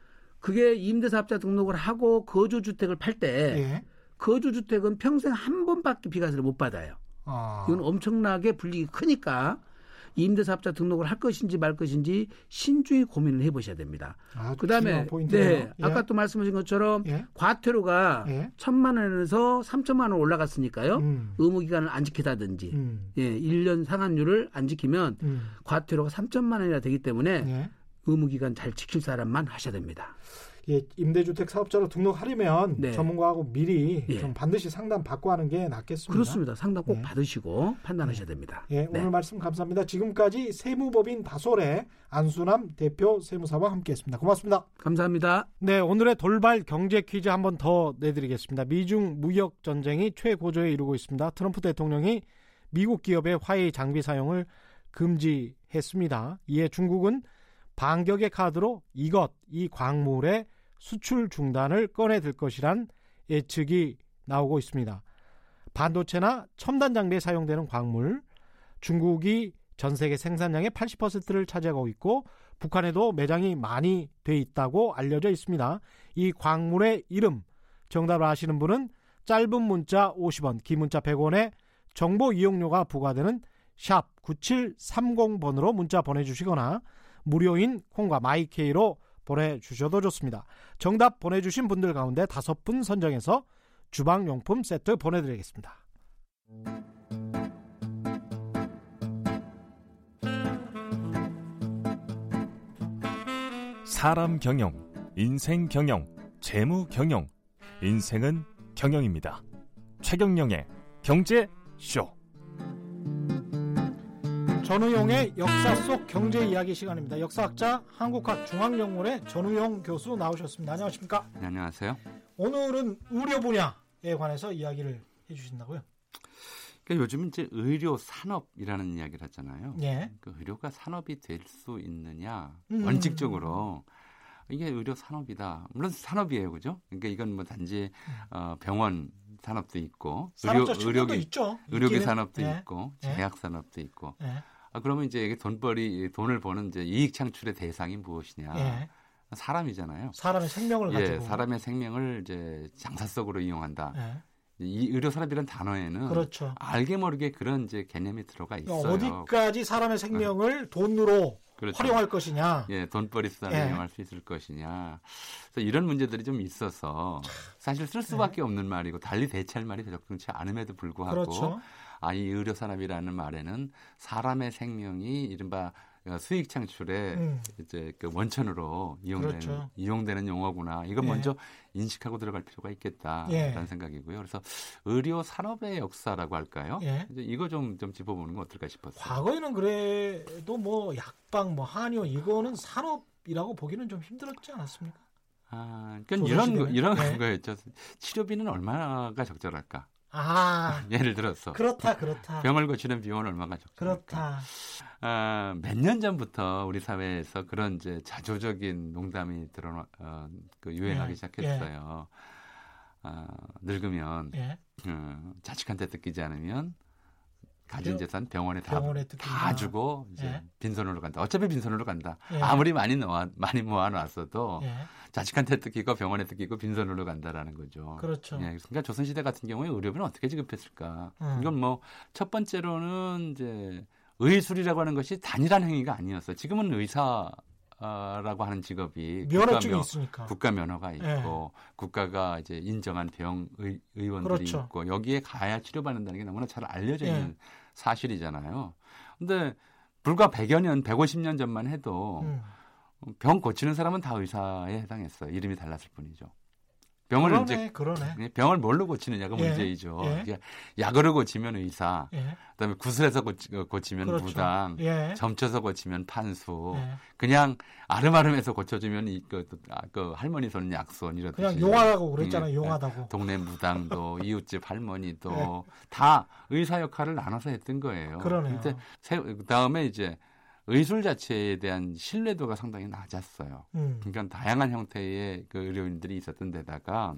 그게 임대사업자 등록을 하고 거주주택을 팔때 예. 거주주택은 평생 한 번밖에 비과세를 못 받아요. 아. 이건 엄청나게 불리기 크니까 임대사업자 등록을 할 것인지 말 것인지 신중히 고민을 해보셔야 됩니다. 아주 그다음에. 네, 예. 아까 또 말씀하신 것처럼 예. 과태료가 예. 천만 원에서 삼천만 원 올라갔으니까요. 음. 의무 기간을 안 지키다든지 음. 예, 1년 상한율을 안 지키면 음. 과태료가 3천만 원이나 되기 때문에 예. 의무 기간 잘 지킬 사람만 하셔야 됩니다. 예, 임대주택 사업자로 등록하려면 네. 전문가하고 미리 예. 좀 반드시 상담 받고 하는 게 낫겠습니다. 그렇습니다. 상담 꼭 네. 받으시고 판단하셔야 됩니다. 예, 네. 오늘 말씀 감사합니다. 지금까지 세무법인 다솔의 안수남 대표 세무사와 함께했습니다. 고맙습니다. 감사합니다. 네, 오늘의 돌발 경제 퀴즈 한 번 더 내드리겠습니다. 미중 무역 전쟁이 최고조에 이르고 있습니다. 트럼프 대통령이 미국 기업의 화웨이 장비 사용을 금지했습니다. 이에 중국은 반격의 카드로 이것, 이 광물의 수출 중단을 꺼내들 것이란 예측이 나오고 있습니다. 반도체나 첨단 장비에 사용되는 광물, 중국이 전 세계 생산량의 80%를 차지하고 있고 북한에도 매장이 많이 돼 있다고 알려져 있습니다. 이 광물의 이름 정답을 아시는 분은 짧은 문자 50원, 긴 문자 100원에 정보 이용료가 부과되는 샵 9730번으로 문자 보내주시거나 무료인 콩과 마이케이로 보내주셔도 좋습니다. 정답 보내주신 분들 가운데 다섯 분 선정해서 주방용품 세트 보내드리겠습니다. 사람 경영, 인생 경영, 재무 경영. 인생은 경영입니다. 최경영의 경제 쇼. 전우용의 역사 속 경제 이야기 시간입니다. 역사학자 한국학 중앙연구원의 전우용 교수 나오셨습니다. 안녕하십니까? 네, 안녕하세요. 오늘은 의료 분야에 관해서 이야기를 해주신다고요? 그러니까 요즘 이제 의료 산업이라는 이야기를 하잖아요. 예. 그 의료가 산업이 될 수 있느냐 음. 원칙적으로 이게 의료 산업이다. 물론 산업이에요, 그죠? 그러니까 이건 뭐 단지 어, 병원 산업도 있고 측면도 의료기 있죠. 의료기. 산업도 예. 있고 예. 제약 산업도 있고. 예. 아, 그러면 이제 이게 돈벌이 돈을 버는 이제 이익 창출의 대상이 무엇이냐? 예. 사람이잖아요. 사람의 생명을 예, 가지고. 사람의 생명을 이제 장사성으로 이용한다. 예. 이 의료 산업이라는 단어에는 그렇죠. 알게 모르게 그런 이제 개념이 들어가 있어요. 어디까지 사람의 생명을 돈으로 그렇죠. 활용할 것이냐. 예, 돈벌이 수단을 예. 이용할 수 있을 것이냐. 그래서 이런 문제들이 좀 있어서 사실 쓸 수밖에 없는 말이고 달리 대체할 말이 적절치 않음에도 불구하고 네. 그렇죠. 아, 이 의료 산업이라는 말에는 사람의 생명이 이른바 어, 수익 창출에 음. 이제 그 원천으로 이용되는 그렇죠. 이용되는 용어구나. 이건 예. 먼저 인식하고 들어갈 필요가 있겠다라는 예. 생각이고요. 그래서 의료 산업의 역사라고 할까요? 예. 이제 이거 좀좀 짚어보는 건 어떨까 싶었어요. 과거에는 그래도 뭐 약방, 뭐 한의원 이거는 산업이라고 보기는 좀 힘들었지 않았습니까? 아, 그러니까 이런 거? 이런 네. 거였죠. 치료비는 얼마가 적절할까? 아, 예를 들어서 그렇다, 그렇다. 병을 고치는 비용은 얼마가 적절할까? 그렇다. 아, 몇 년 전부터 우리 사회에서 그런 이제 자조적인 농담이 드러 어, 그 유행하기 예, 시작했어요. 아, 늙으면 예. 어, 자식한테 뜯기지 않으면 가진 병- 재산 병원에 다. 다 주고 이제 예. 빈손으로 간다. 어차피 빈손으로 간다. 예. 아무리 많이 모아 많이 모아놨어도 예. 자식한테 뜯기고 병원에 뜯기고 빈손으로 간다라는 거죠. 그렇죠. 예, 그러니까 조선시대 같은 경우에 의료비는 어떻게 지급했을까? 음. 이건 뭐 첫 번째로는 이제 의술이라고 하는 것이 단일한 행위가 아니었어요. 지금은 의사 라고 하는 직업이 면허증이 국가, 있으니까. 국가 면허가 예. 있고 국가가 이제 인정한 병 의, 의원들이 그렇죠. 있고 여기에 가야 치료받는다는 게 너무나 잘 알려져 있는 예. 사실이잖아요. 근데 불과 100여 년, 150년 전만 해도 음. 병 고치는 사람은 다 의사에 해당했어요. 이름이 달랐을 뿐이죠. 병을 그러네, 이제 그러네. 병을 뭘로 고치느냐가 예, 문제이죠. 예. 약으로 고치면 의사, 예. 그다음에 구슬해서 고치, 고치면 그렇죠. 무당, 예. 점쳐서 고치면 판수, 예. 그냥 아름아름해서 고쳐주면 이, 그, 아, 그 할머니 손은 약손 이렇듯이 그냥 용하다고 그랬잖아요. 예, 용하다고. 동네 무당도 이웃집 할머니도 예. 다 의사 역할을 나눠서 했던 거예요. 그러네요. 근데 세- 그다음에 이제 의술 자체에 대한 신뢰도가 상당히 낮았어요. 음. 그러니까 다양한 형태의 그 의료인들이 있었던 데다가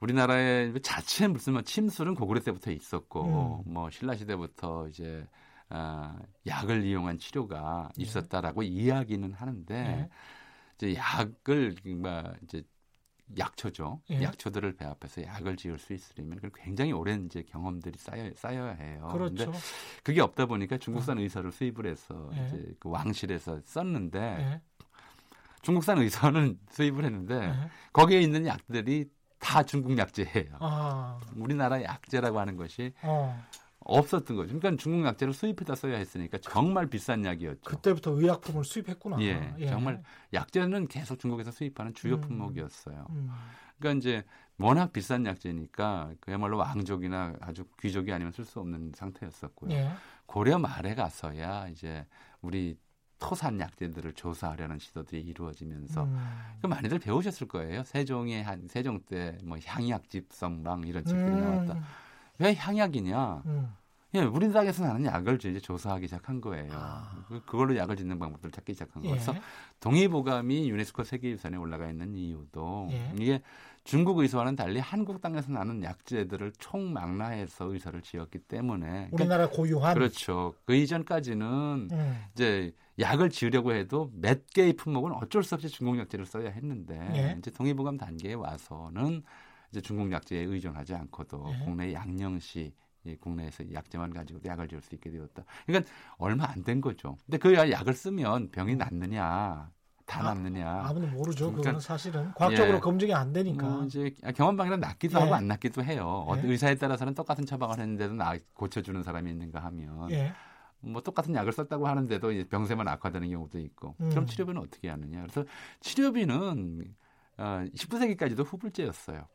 우리나라의 자체 무슨 뭐 침술은 고구려 때부터 있었고 음. 뭐 신라 시대부터 이제 아, 약을 이용한 치료가 예. 있었다라고 이야기는 하는데 예. 이제 약을 뭐 이제 약초죠. 예. 약초들을 배합해서 약을 지을 수 있으려면 굉장히 오랜 이제 경험들이 쌓여 쌓여야 해요. 그렇죠. 근데 그게 없다 보니까 중국산 의사를 수입을 해서 예. 이제 그 왕실에서 썼는데 예. 중국산 의사는 수입을 했는데 예. 거기에 있는 약들이 다 중국 약재예요. 아, 우리나라 약재라고 하는 것이 어. 없었던 거죠. 그러니까 중국 약재를 수입해다 써야 했으니까 정말 비싼 약이었죠. 그때부터 의약품을 수입했구나. 예, 정말 약재는 계속 중국에서 수입하는 주요 음. 품목이었어요. 음. 그러니까 이제 워낙 비싼 약재니까 그야말로 왕족이나 아주 귀족이 아니면 쓸 수 없는 상태였었고요. 예. 고려 말에 가서야 이제 우리 토산 약재들을 조사하려는 시도들이 이루어지면서 음. 그 많이들 배우셨을 거예요. 세종의 한 세종 때 뭐 향약 집성랑 이런 책들이 나왔다. 왜 향약이냐? 음. 예, 우리 땅에서 나는 약을 이제 조사하기 시작한 거예요. 아. 그- 그걸로 약을 짓는 방법들을 찾기 시작한 예. 거여서 동의보감이 유네스코 세계유산에 올라가 있는 이유도 예. 이게 중국 의사와는 달리 한국 땅에서 나는 약재들을 총망라해서 의사를 지었기 때문에 그러니까 우리나라 고유한. 그렇죠. 그 이전까지는 음. 이제 약을 지으려고 해도 몇 개의 품목은 어쩔 수 없이 중국 약재를 써야 했는데 예. 이제 동의보감 단계에 와서는 이제 중국 약재에 의존하지 않고도 예. 국내 양령시 이 국내에서 약재만 가지고 약을 지을 수 있게 되었다. 그러니까 얼마 안 된 거죠. 근데 그 약을 쓰면 병이 낫느냐, 다 아, 낫느냐. 아무도 모르죠. 그러니까- 그거는 사실은 과학적으로 예. 검증이 안 되니까. 뭐 이제 경험방이랑 낫기도 예. 하고 안 낫기도 해요. 어, 예. 의사에 따라서는 똑같은 처방을 했는데도 나 고쳐주는 사람이 있는가 하면 예. 뭐 똑같은 약을 썼다고 하는데도 병세만 악화되는 경우도 있고 음. 그럼 치료비는 어떻게 하느냐 그래서 치료비는 어, 19세기까지도 후불제였어요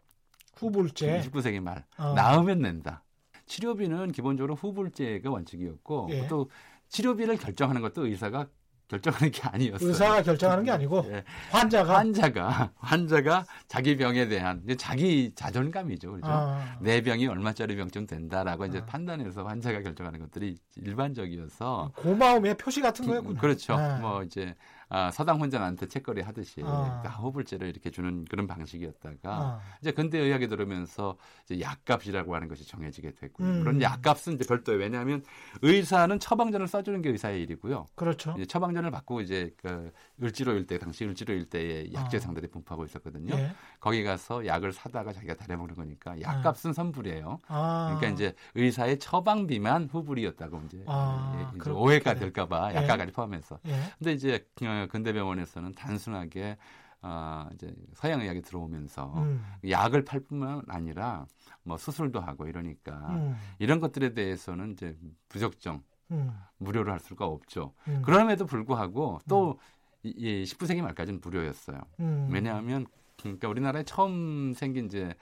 후불제. 19세기 말 어. 나으면 낸다 치료비는 기본적으로 후불제가 원칙이었고 예. 또 치료비를 결정하는 것도 의사가 결정하는 게 아니었어요 의사가 결정하는 게 아니고 예. 환자가. 환자가 환자가 자기 병에 대한 자기 자존감이죠 그렇죠 아. 내 병이 얼마짜리 병쯤 된다라고 이제 아. 판단해서 환자가 결정하는 것들이 일반적이어서 고마움의 표시 같은 거였구나. 그렇죠. 네. 뭐 이제 아, 서당 혼자한테 책거리 하듯이 아. 다 호불제를 이렇게 주는 그런 방식이었다가 아. 이제 근대 의학에 들어오면서 이제 약값이라고 하는 것이 정해지게 됐고요. 음. 물론 약값은 이제 별도예요. 왜냐하면 의사는 처방전을 써주는 게 의사의 일이고요. 그렇죠. 이제 처방전을 받고 이제 그 을지로 일대 당시 을지로 일대에 아. 약재 상들이 분포하고 있었거든요. 예. 거기 가서 약을 사다가 자기가 다려 먹는 거니까 약값은 선불이에요. 아. 그러니까 이제 의사의 처방비만 후불이었다고 이제, 아, 예, 이제 오해가 돼. 될까봐 예. 약가까지 포함해서. 예. 근데 이제 어, 근대병원에서는 단순하게 어, 이제 서양 의학이 들어오면서 음. 약을 팔 뿐만 아니라 뭐 수술도 하고 이러니까 음. 이런 것들에 대해서는 이제 부적정 음, 무료로 할 수가 없죠. 음, 그럼에도 불구하고 또 이, 이 19세기 말까지는 무료였어요. 음. 왜냐하면 그러니까 우리나라에 처음 생긴 이제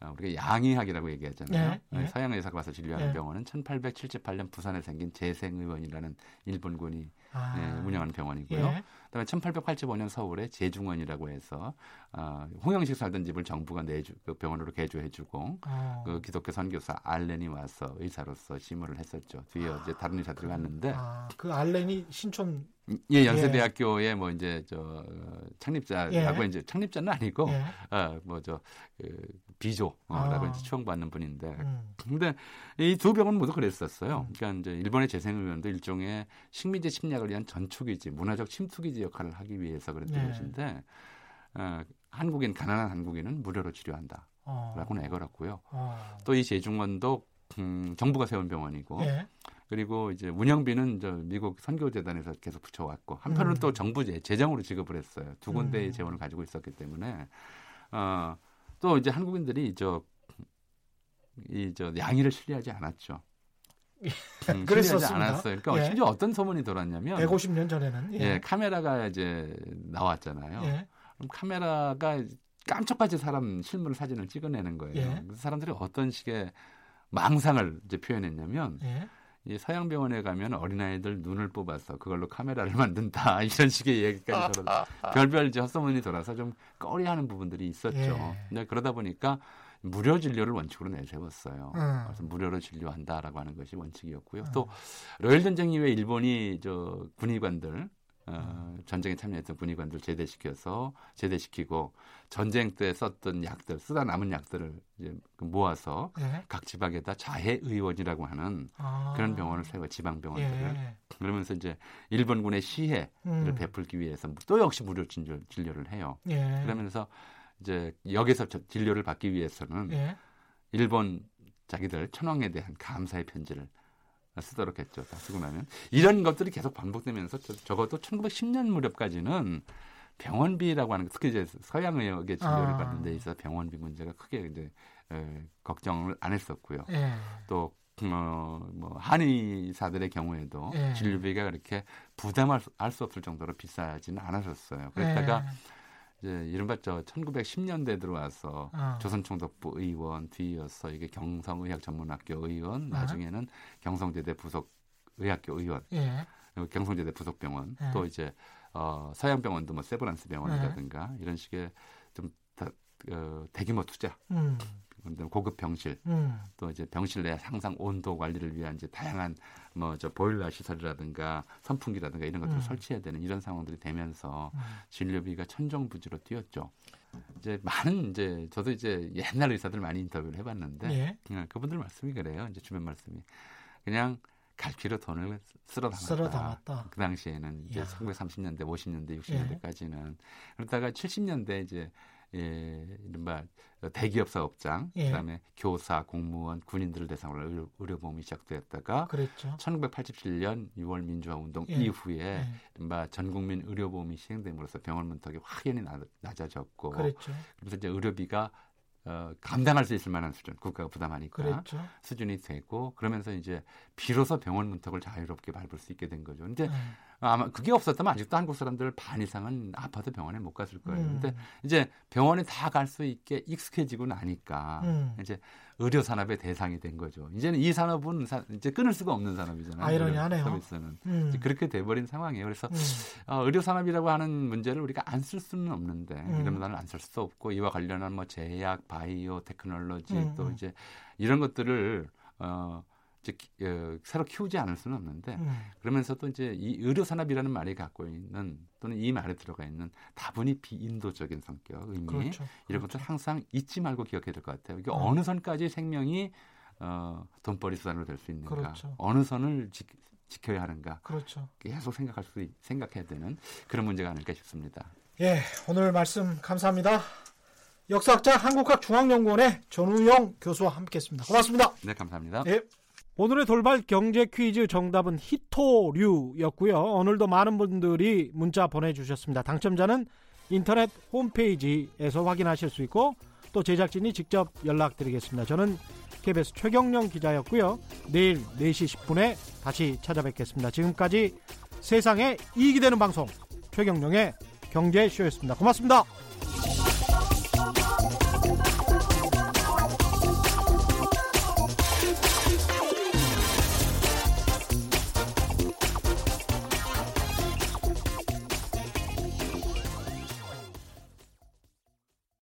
어, 우리가 양의학이라고 얘기하잖아요. 예, 예. 서양 의사가 와서 진료하는 예. 병원은 1878년 부산에 생긴 재생의원이라는 일본군이 아, 예, 운영하는 병원이고요. 예. 그다음에 1885년 서울에 재중원이라고 해서 어, 홍영식 살던 집을 정부가 내주 그 병원으로 개조해주고 어. 그 기독교 선교사 알렌이 와서 의사로서 심호를 했었죠. 뒤에 이제 다른 의사들이 왔는데 아, 그 알렌이 신촌 예, 연세대학교의 뭐 이제 저 어, 창립자라고 예. 이제 창립자는 아니고 예. 어 뭐저 그, 비조라고 아. 이제 추앙받는 분인데 음. 근데 이 두 병은 모두 그랬었어요. 그러니까 이제 일본의 재생의원도 일종의 식민지 침략 을 위한 전투기지, 문화적 침투기지 역할을 하기 위해서 그랬던 네. 것인데 어, 한국인 가난한 한국인은 무료로 치료한다라고 어. 내걸었고요. 어. 또이 재중원도 음, 정부가 세운 병원이고 예. 그리고 이제 운영비는 저 미국 선교재단에서 계속 붙여왔고 한편으로 음. 또 정부 재- 재정으로 지급을 했어요. 두 군데의 음. 재원을 가지고 있었기 때문에 어, 또 이제 한국인들이 저 이저 양의를 신뢰하지 않았죠. 음, 신뢰하지 그랬었습니다. 않았어요. 그러니까 예. 심지어 어떤 소문이 돌았냐면 150년 전에는 예, 카메라가 이제 나왔잖아요. 예. 그럼 카메라가 깜짝같이 사람 실물 사진을 찍어내는 거예요. 예. 그래서 사람들이 어떤 식의 망상을 이제 표현했냐면 예. 이 서양 병원에 가면 어린아이들 눈을 뽑아서 그걸로 카메라를 만든다 이런 식의 얘기까지 돌아 별별 이제 헛소문이 돌아서 좀 꺼리하는 부분들이 있었죠. 예. 그러다 보니까 무료 진료를 원칙으로 내세웠어요. 음. 그래서 무료로 진료한다라고 하는 것이 원칙이었고요. 음. 또 러일 전쟁 이후에 일본이 저 군의관들 어, 음. 전쟁에 참여했던 군의관들 제대시켜서 제대시키고 전쟁 때 썼던 약들 쓰다 남은 약들을 이제 그 모아서 예. 각 지방에다 자해 의원이라고 하는 아. 그런 병원을 세워 지방 병원들을 예. 그러면서 이제 일본군의 시해를 음. 베풀기 위해서 또 역시 무료 진료, 진료를 해요. 예. 그러면서 이제 여기서 저- 진료를 받기 위해서는 예. 일본 자기들 천황에 대한 감사의 편지를 쓰도록 했죠. 다 쓰고 나면 이런 것들이 계속 반복되면서 저- 적어도 1910년 무렵까지는 병원비라고 하는 것, 특히 이제 서양 의학의 진료를 아. 받는 데 있어서 병원비 문제가 크게 이제 에, 걱정을 안 했었고요. 예. 또 어, 뭐 한의사들의 경우에도 예. 진료비가 그렇게 부담할 수, 알수 없을 정도로 비싸지는 않았었어요. 그랬다가 이제 이른바 저 1910년대 들어와서 아. 조선총독부 의원 뒤이어서 이게 경성의학전문학교 의원 아. 나중에는 경성제대 부속 의학교 의원 예. 경성제대 부속병원 네. 또 이제 어, 서양병원도 뭐 세브란스 병원이라든가 네. 이런 식의 어, 대규모 투자 음. 고급 병실 음. 또 이제 병실 내 항상 온도 관리를 위한 이제 다양한 뭐 저 보일러 시설이라든가 선풍기라든가 이런 것들을 음. 설치해야 되는 이런 상황들이 되면서 음. 진료비가 천정부지로 뛰었죠. 이제 많은 이제 저도 이제 옛날 의사들 많이 인터뷰를 해봤는데 예. 그냥 그분들 말씀이 그래요. 이제 주변 말씀이 그냥 갈피로 돈을 쓸어 담았다. 쓸어 담았다. 그 당시에는 이제 이야. 1930년대, 50년대, 60년대까지는 그러다가 70년대 이제 예, 이른바 대기업 사업장, 예. 그다음에 교사, 공무원, 군인들을 대상으로 의료, 의료보험이 시작되었다가 그랬죠. 1987년 6월 민주화 운동 예. 이후에 예. 이른바 전국민 의료보험이 시행됨으로써 병원 문턱이 확연히 낮- 낮아졌고 그랬죠. 그래서 이제 의료비가 어, 감당할 수 있을 만한 수준, 국가가 부담하니까 그랬죠. 수준이 되고 그러면서 이제 비로소 병원 문턱을 자유롭게 밟을 수 있게 된 거죠. 근데 예. 아마 그게 없었다면 아직도 한국 사람들 반 이상은 아파도 병원에 못 갔을 거예요. 음. 근데 이제 병원에 다 갈 수 있게 익숙해지고 나니까 음. 이제 의료 산업의 대상이 된 거죠. 이제는 이 산업은 사- 이제 끊을 수가 없는 산업이잖아요. 아이러니하네요. 서비스는 음. 그렇게 돼버린 상황이에요. 그래서 음. 어, 의료 산업이라고 하는 문제를 우리가 안 쓸 수는 없는데 음. 이런 단어를 안쓸 수도 없고 이와 관련한 뭐 제약, 바이오, 테크놀로지 음, 또 음. 이제 이런 것들을 어, 이제 기- 어, 새로 키우지 않을 수는 없는데 음. 그러면서도 이제 이 의료 산업이라는 말이 갖고 있는 또는 이 말에 들어가 있는 다분히 비인도적인 성격, 의미 그렇죠. 이런 것들 항상 잊지 말고 기억해야 될 것 같아요. 이게 어. 어. 느 선까지 생명이 어, 돈벌이 수단으로 될 수 있는가, 그렇죠. 어느 선을 지, 지켜야 하는가 그렇죠. 계속 생각할 수 있- 생각해야 되는 그런 문제가 아닐까 싶습니다. 예, 오늘 말씀 감사합니다. 역사학자 한국학중앙연구원의 전우영 교수와 함께했습니다. 고맙습니다. 네, 감사합니다. 예. 오늘의 돌발 경제 퀴즈 정답은 히토류였고요. 오늘도 많은 분들이 문자 보내주셨습니다. 당첨자는 인터넷 홈페이지에서 확인하실 수 있고 또 제작진이 직접 연락드리겠습니다. 저는 KBS 최경령 기자였고요. 내일 4시 10분에 다시 찾아뵙겠습니다. 지금까지 세상에 이익이 되는 방송 최경령의 경제쇼였습니다. 고맙습니다.